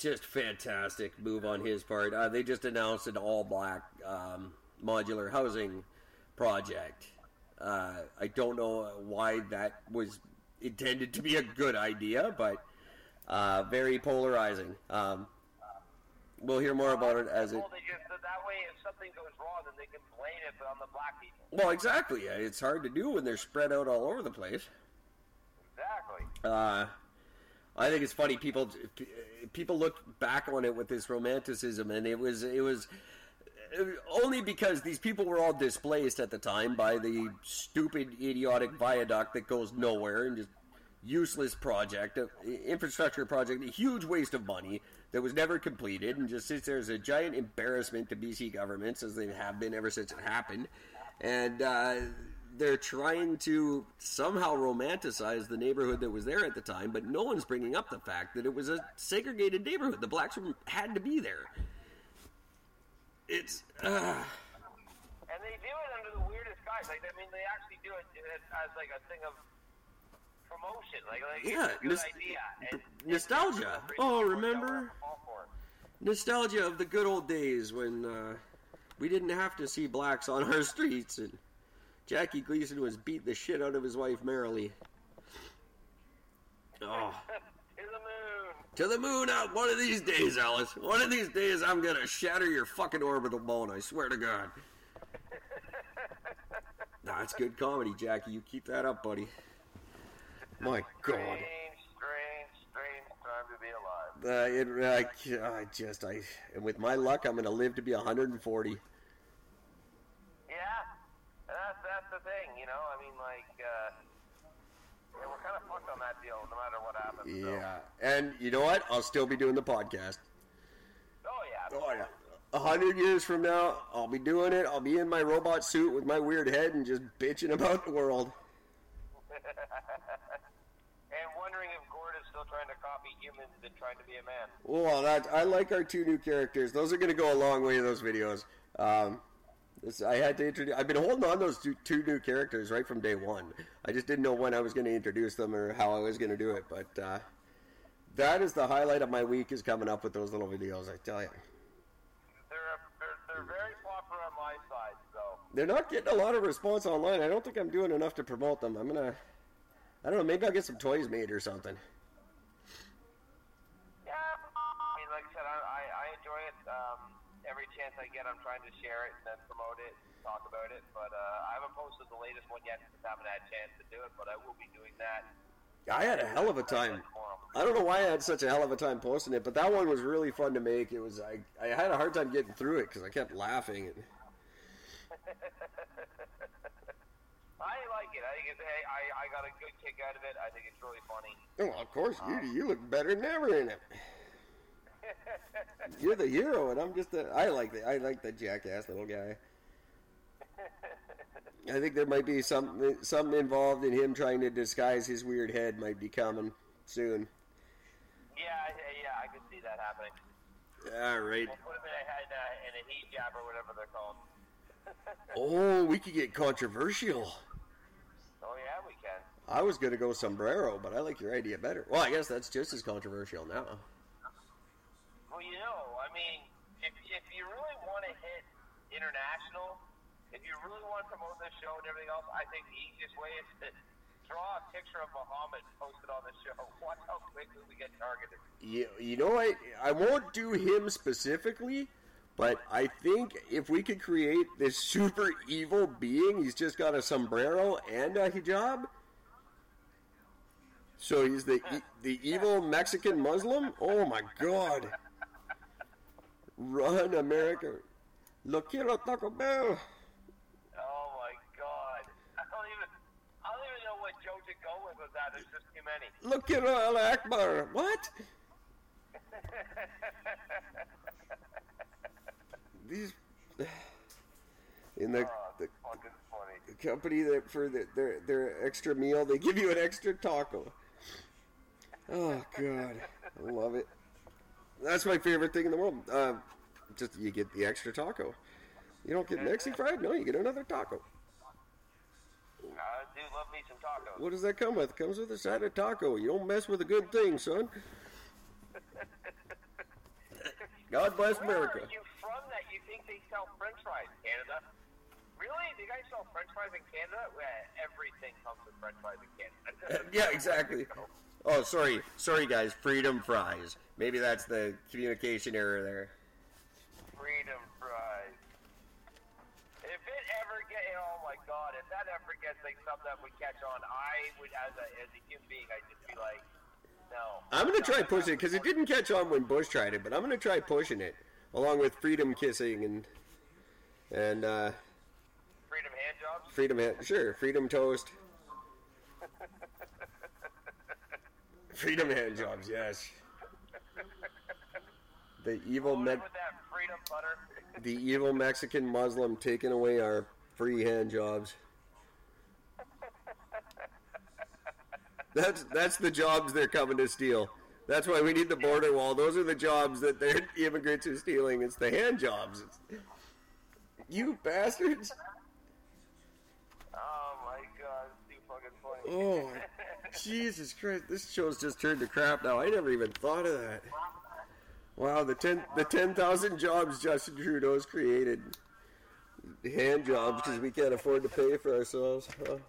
just fantastic move on his part. Uh, they just announced an all black um, modular housing project. Uh, I don't know why that was intended to be a good idea, but uh, very polarizing. Um, we'll hear more about it as it. Well, they just, that way, if something goes wrong, then they can blame it on the black people. Well, exactly. It's hard to do when they're spread out all over the place. Exactly. Uh, I think it's funny. People people look back on it with this romanticism, and it was it was only because these people were all displaced at the time by the stupid, idiotic viaduct that goes nowhere and just useless project, uh, infrastructure project, a huge waste of money that was never completed, and just sits there as a giant embarrassment to BC governments as they have been ever since it happened, and. Uh, they're trying to somehow romanticize the neighborhood that was there at the time, but no one's bringing up the fact that it was a segregated neighborhood. The blacks had to be there. It's uh, And they do it under the weirdest guise. Like, I mean, they actually do it as like a thing of promotion. Like, like Yeah, it's a good nos- idea. And nostalgia. it's Oh, remember? nostalgia of the good old days when uh, we didn't have to see blacks on our streets, and Jackie Gleason was beating the shit out of his wife Marilee. Oh. *laughs* To the moon. To the moon out one of these days, Alice. One of these days, I'm gonna shatter your fucking orbital bone. I swear to God. *laughs* That's good comedy, Jackie. You keep that up, buddy. My God. Strange, strange, strange time to be alive. Uh, it, I, I just, I, and with my luck, I'm gonna live to be 140. Yeah, that's that's the thing, you know. I mean, like, uh, yeah, we're kind of fucked on that deal, no matter what happens. so. Yeah, and you know what? I'll still be doing the podcast. Oh yeah. Oh yeah. A hundred years from now, I'll be doing it. I'll be in my robot suit with my weird head and just bitching about the world. *laughs* And wondering if Gord is still trying to copy humans and trying to be a man. Well, that I like our two new characters. Those are going to go a long way in those videos. Um, this, I had to introduce. I've been holding on those two, two new characters right from day one. I just didn't know when I was going to introduce them or how I was going to do it. But uh, that is the highlight of my week is coming up with those little videos. I tell you, They're, they're they're very popular on my side, so they're not getting a lot of response online. I don't think I'm doing enough to promote them. I'm gonna. I don't know. Maybe I'll get some toys made or something. yeah. I mean, like I said, I I, I enjoy it. Um, every chance I get, I'm trying to share it and then promote it, talk about it. But uh, I haven't posted the latest one yet because I haven't had a chance to do it. But I will be doing that. I had a hell of a time. I don't know why I had such a hell of a time posting it, but that one was really fun to make. It was I, I had a hard time getting through it because I kept laughing. And, *laughs* I like it. I think it's, hey, I, I got a good kick out of it. I think it's really funny. oh, of course, you you look better than ever in it. You're the hero, and I'm just a. I like the I like the jackass little guy. I think there might be something something involved in him trying to disguise his weird head. Might be coming soon. Yeah, I- yeah, I could see that happening. All right. We'll put him in a head uh, in a heat jab or whatever they're called. *laughs* Oh, we could get controversial. Oh yeah, we can. I was gonna go sombrero, but I like your idea better. Well, I guess that's just as controversial now. You know, I mean, if if you really want to hit international, if you really want to promote this show and everything else, I think the easiest way is to draw a picture of Muhammad, post it on the show. *laughs* Watch how quickly we get targeted. You, you know, I I won't do him specifically, but I think if we could create this super evil being, he's just got a sombrero and a hijab. So he's the the evil Mexican Muslim. Oh my God! Run, America! Lo quiero Taco Bell. Oh my God! I don't even I don't even know what joke to go with with that. There's just too many. Lo quiero El Akbar. What? *laughs* These in the, Oh, the fucking company that for the, their their extra meal they give you an extra taco. Oh God, I love it. That's my favorite thing in the world. Uh, just you get the extra taco. You don't get Mexi fried. No, you get another taco. I do love me some tacos. What does that come with? It comes with a side of taco. You don't mess with a good thing, son. *laughs* God bless Where America. are you from that you think they sell French fries in Canada? Really? Do you guys sell French fries in Canada? Well, everything comes with French fries in Canada. *laughs* Yeah, exactly. *laughs* Oh, sorry, sorry, guys. Freedom fries. Maybe that's the communication error there. Freedom fries. If it ever get, oh my god, if that ever gets like something that would catch on, I would, as a as a human being, I'd just be like, no. I'm gonna try pushing it because it didn't catch on when Bush tried it, but I'm gonna try pushing it along with freedom kissing and and uh, Freedom hand jobs. freedom. hand, Sure, freedom toast. Freedom hand jobs, yes. The evil Me- freedom butter. *laughs* the evil Mexican Muslim taking away our free hand jobs. That's that's the jobs they're coming to steal. That's why we need the border wall. Those are the jobs that their *laughs* immigrants are stealing. It's the hand jobs. It's, you bastards! oh my god, it's too fucking funny. Oh, Jesus Christ! This show's just turned to crap now. I never even thought of that. Wow, the ten the ten thousand jobs Justin Trudeau's created. Hand jobs because we can't afford to pay for ourselves. Oh,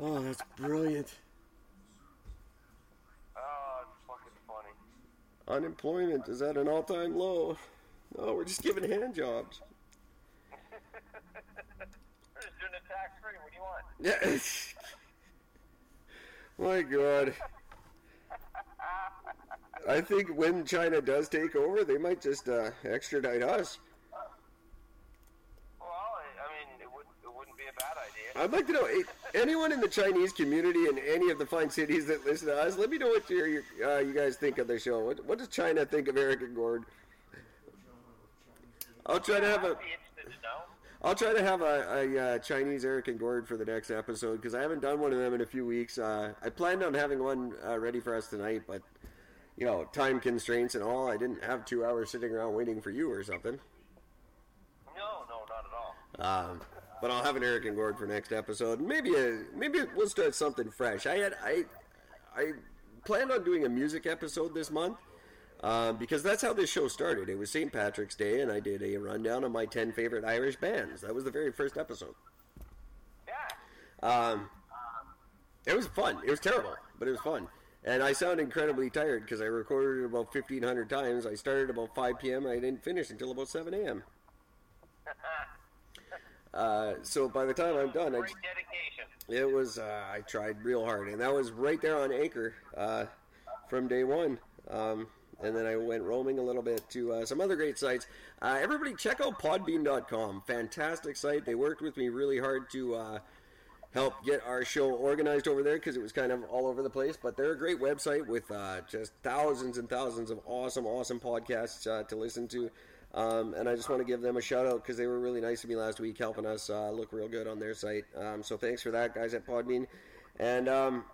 oh that's brilliant. Oh, it's fucking funny. Unemployment is at an all time low. No, we're just giving hand jobs. *laughs* We're just doing it tax free. What do you want? Yeah. *laughs* My God. I think when China does take over, they might just uh, extradite us. Well, I I mean, it wouldn't it wouldn't be a bad idea. I'd like to know anyone in the Chinese community in any of the fine cities that listen to us. Let me know what your, uh, you guys think of the show. What, what does China think of Eric and Gord? I'll try to have a I'd be interested to know. I'll try to have a, a, uh Chinese Eric and Gord for the next episode because I haven't done one of them in a few weeks. Uh, I planned on having one uh, ready for us tonight, but you know, time constraints and all. I didn't have two hours sitting around waiting for you or something. No, no, not at all. Um, but I'll have an Eric and Gord for next episode. Maybe a, maybe we'll start something fresh. I had I I planned on doing a music episode this month. Um, because that's how this show started. It was St. Patrick's Day, and I did a rundown of my 10 favorite Irish bands. That was the very first episode. Yeah. Um, it was fun. It was terrible, but it was fun. And I sound incredibly tired because I recorded it about 1,500 times. I started about 5 p.m. I didn't finish until about 7 a.m. *laughs* Uh, so by the time I'm done, I just, it was uh, I tried real hard, and that was right there on Anchor uh, from day one. Um, and then I went roaming a little bit to uh, some other great sites. Uh, everybody, check out Podbean.com. Fantastic site. They worked with me really hard to uh, help get our show organized over there because it was kind of all over the place. But they're a great website with uh, just thousands and thousands of awesome, awesome podcasts uh, to listen to. Um, and I just want to give them a shout out because they were really nice to me last week, helping us uh, look real good on their site. Um, so thanks for that, guys at Podbean. And um,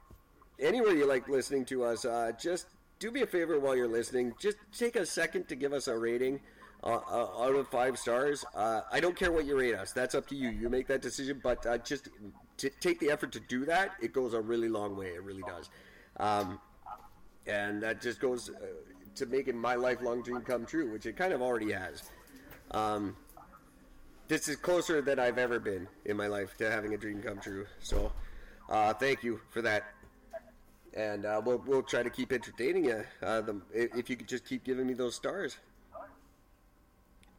anywhere you like listening to us, just do me a favor while you're listening. Just take a second to give us a rating. uh, uh, out of five stars. Uh, I don't care what you rate us. That's up to you. You make that decision, but uh, just to take the effort to do that, it goes a really long way. It really does. Um, and that just goes uh, to making my lifelong dream come true, which it kind of already has. Um, this is closer than I've ever been in my life to having a dream come true. So, thank you for that. And uh, we'll we'll try to keep entertaining you. Uh, the, if you could just keep giving me those stars.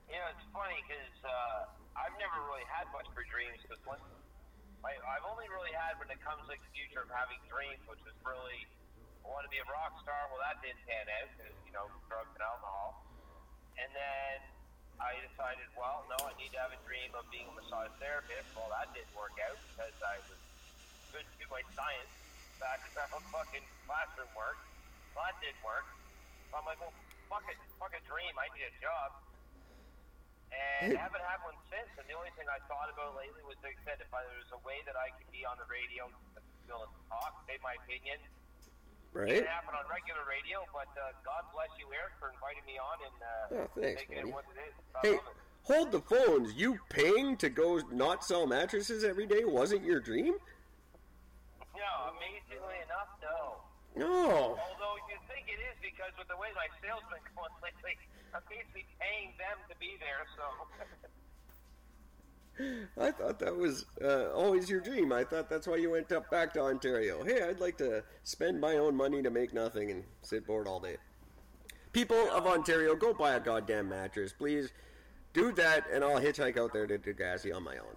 You know, it's funny because uh, I've never really had much for dreams because I've only really had when it comes like the future of having dreams, which was really I want to be a rock star. Well, that didn't pan out because you know drugs and alcohol. And then I decided, well, no, I need to have a dream of being a massage therapist. Well, that didn't work out because I was good to my science back in fucking classroom work. That didn't work. So I'm like, well, fuck it, fuck a dream. I need a job. And I haven't had one since. And the only thing I thought about lately was, like I said, if I, there was a way that I could be on the radio, you know, talk, say my opinion. It Right? can happen on regular radio, but uh, God bless you, Eric, for inviting me on and uh, Oh, thanks, making buddy. it what it is. I Hey, hold the phones. You paying to go not sell mattresses every day wasn't your dream? No, amazingly enough, no. No. Although you think it is because with the way my sales been *laughs* going lately, I'm basically paying them to be there. So I thought that was uh, always your dream. I thought that's why you went up back to Ontario. Hey, I'd like to spend my own money to make nothing and sit bored all day. People of Ontario, go buy a goddamn mattress, please. Do that, and I'll hitchhike out there to Degrassi on my own.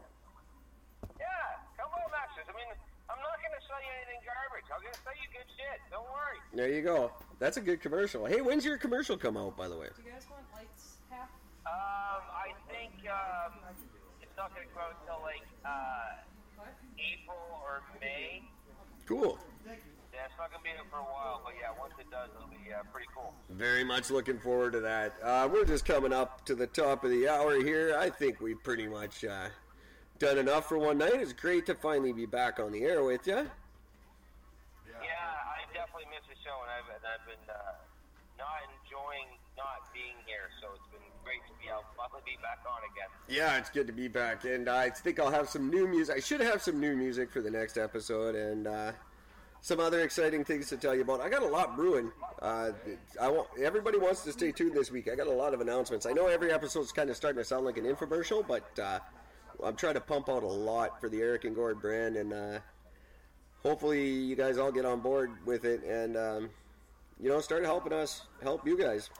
yeah, come on, Masters. I mean, I'm not going to sell you anything garbage. I'm going to sell you good shit. Don't worry. There you go. That's a good commercial. Hey, when's your commercial come out, by the way? Do you guys want lights half? Um, I think um, it's not going to go until like uh, April or May. Cool. Yeah, it's not going to be here for a while, but yeah, once it does, it'll be uh, pretty cool. Very much looking forward to that. Uh, we're just coming up to the top of the hour here. I think we've pretty much uh, done enough for one night. It's great to finally be back on the air with you. Yeah, I definitely miss the show, and I've, and I've been uh, not enjoying not being here, so it's been great to be out, finally be back on again. Yeah, it's good to be back, and I think I'll have some new music. I should have some new music for the next episode, and uh, some other exciting things to tell you about. I got a lot brewing. Uh, I want everybody wants to stay tuned this week. I got a lot of announcements. I know every episode's kind of starting to sound like an infomercial, but uh, I'm trying to pump out a lot for the Eric and Gord brand, and uh, hopefully you guys all get on board with it, and um, you know, start helping us help you guys.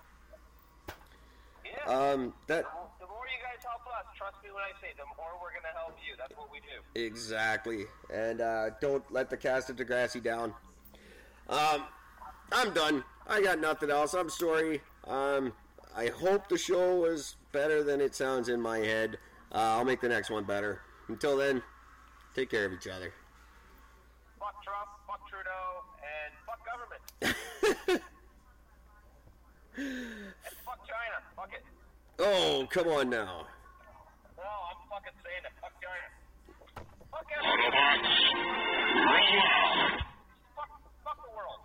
Yeah. Um, that the more you guys help us, trust me when I say, the more we're going to help you. That's what we do. Exactly. And uh, don't let the cast of Degrassi down. Um, I'm done. I got nothing else. I'm sorry. Um, I hope the show was better than it sounds in my head. Uh, I'll make the next one better. Until then, take care of each other fuck Trump, fuck Trudeau, and fuck government. *laughs* and fuck China. Fuck it. Oh, come on now. No, I'm fucking saying it. Fuck China. Fuck Autobots, roll out. Fuck, fuck the world.